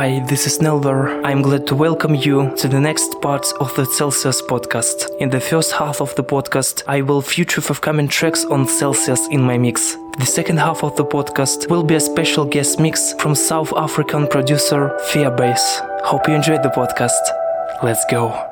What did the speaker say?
Hi, this is Nelver. I'm glad to welcome you to the next part of the Celsius podcast. In the first half of the podcast, I will feature forthcoming tracks on Celsius in my mix. The second half of the podcast will be a special guest mix from South African producer Fearbase. Hope you enjoyed the podcast. Let's go.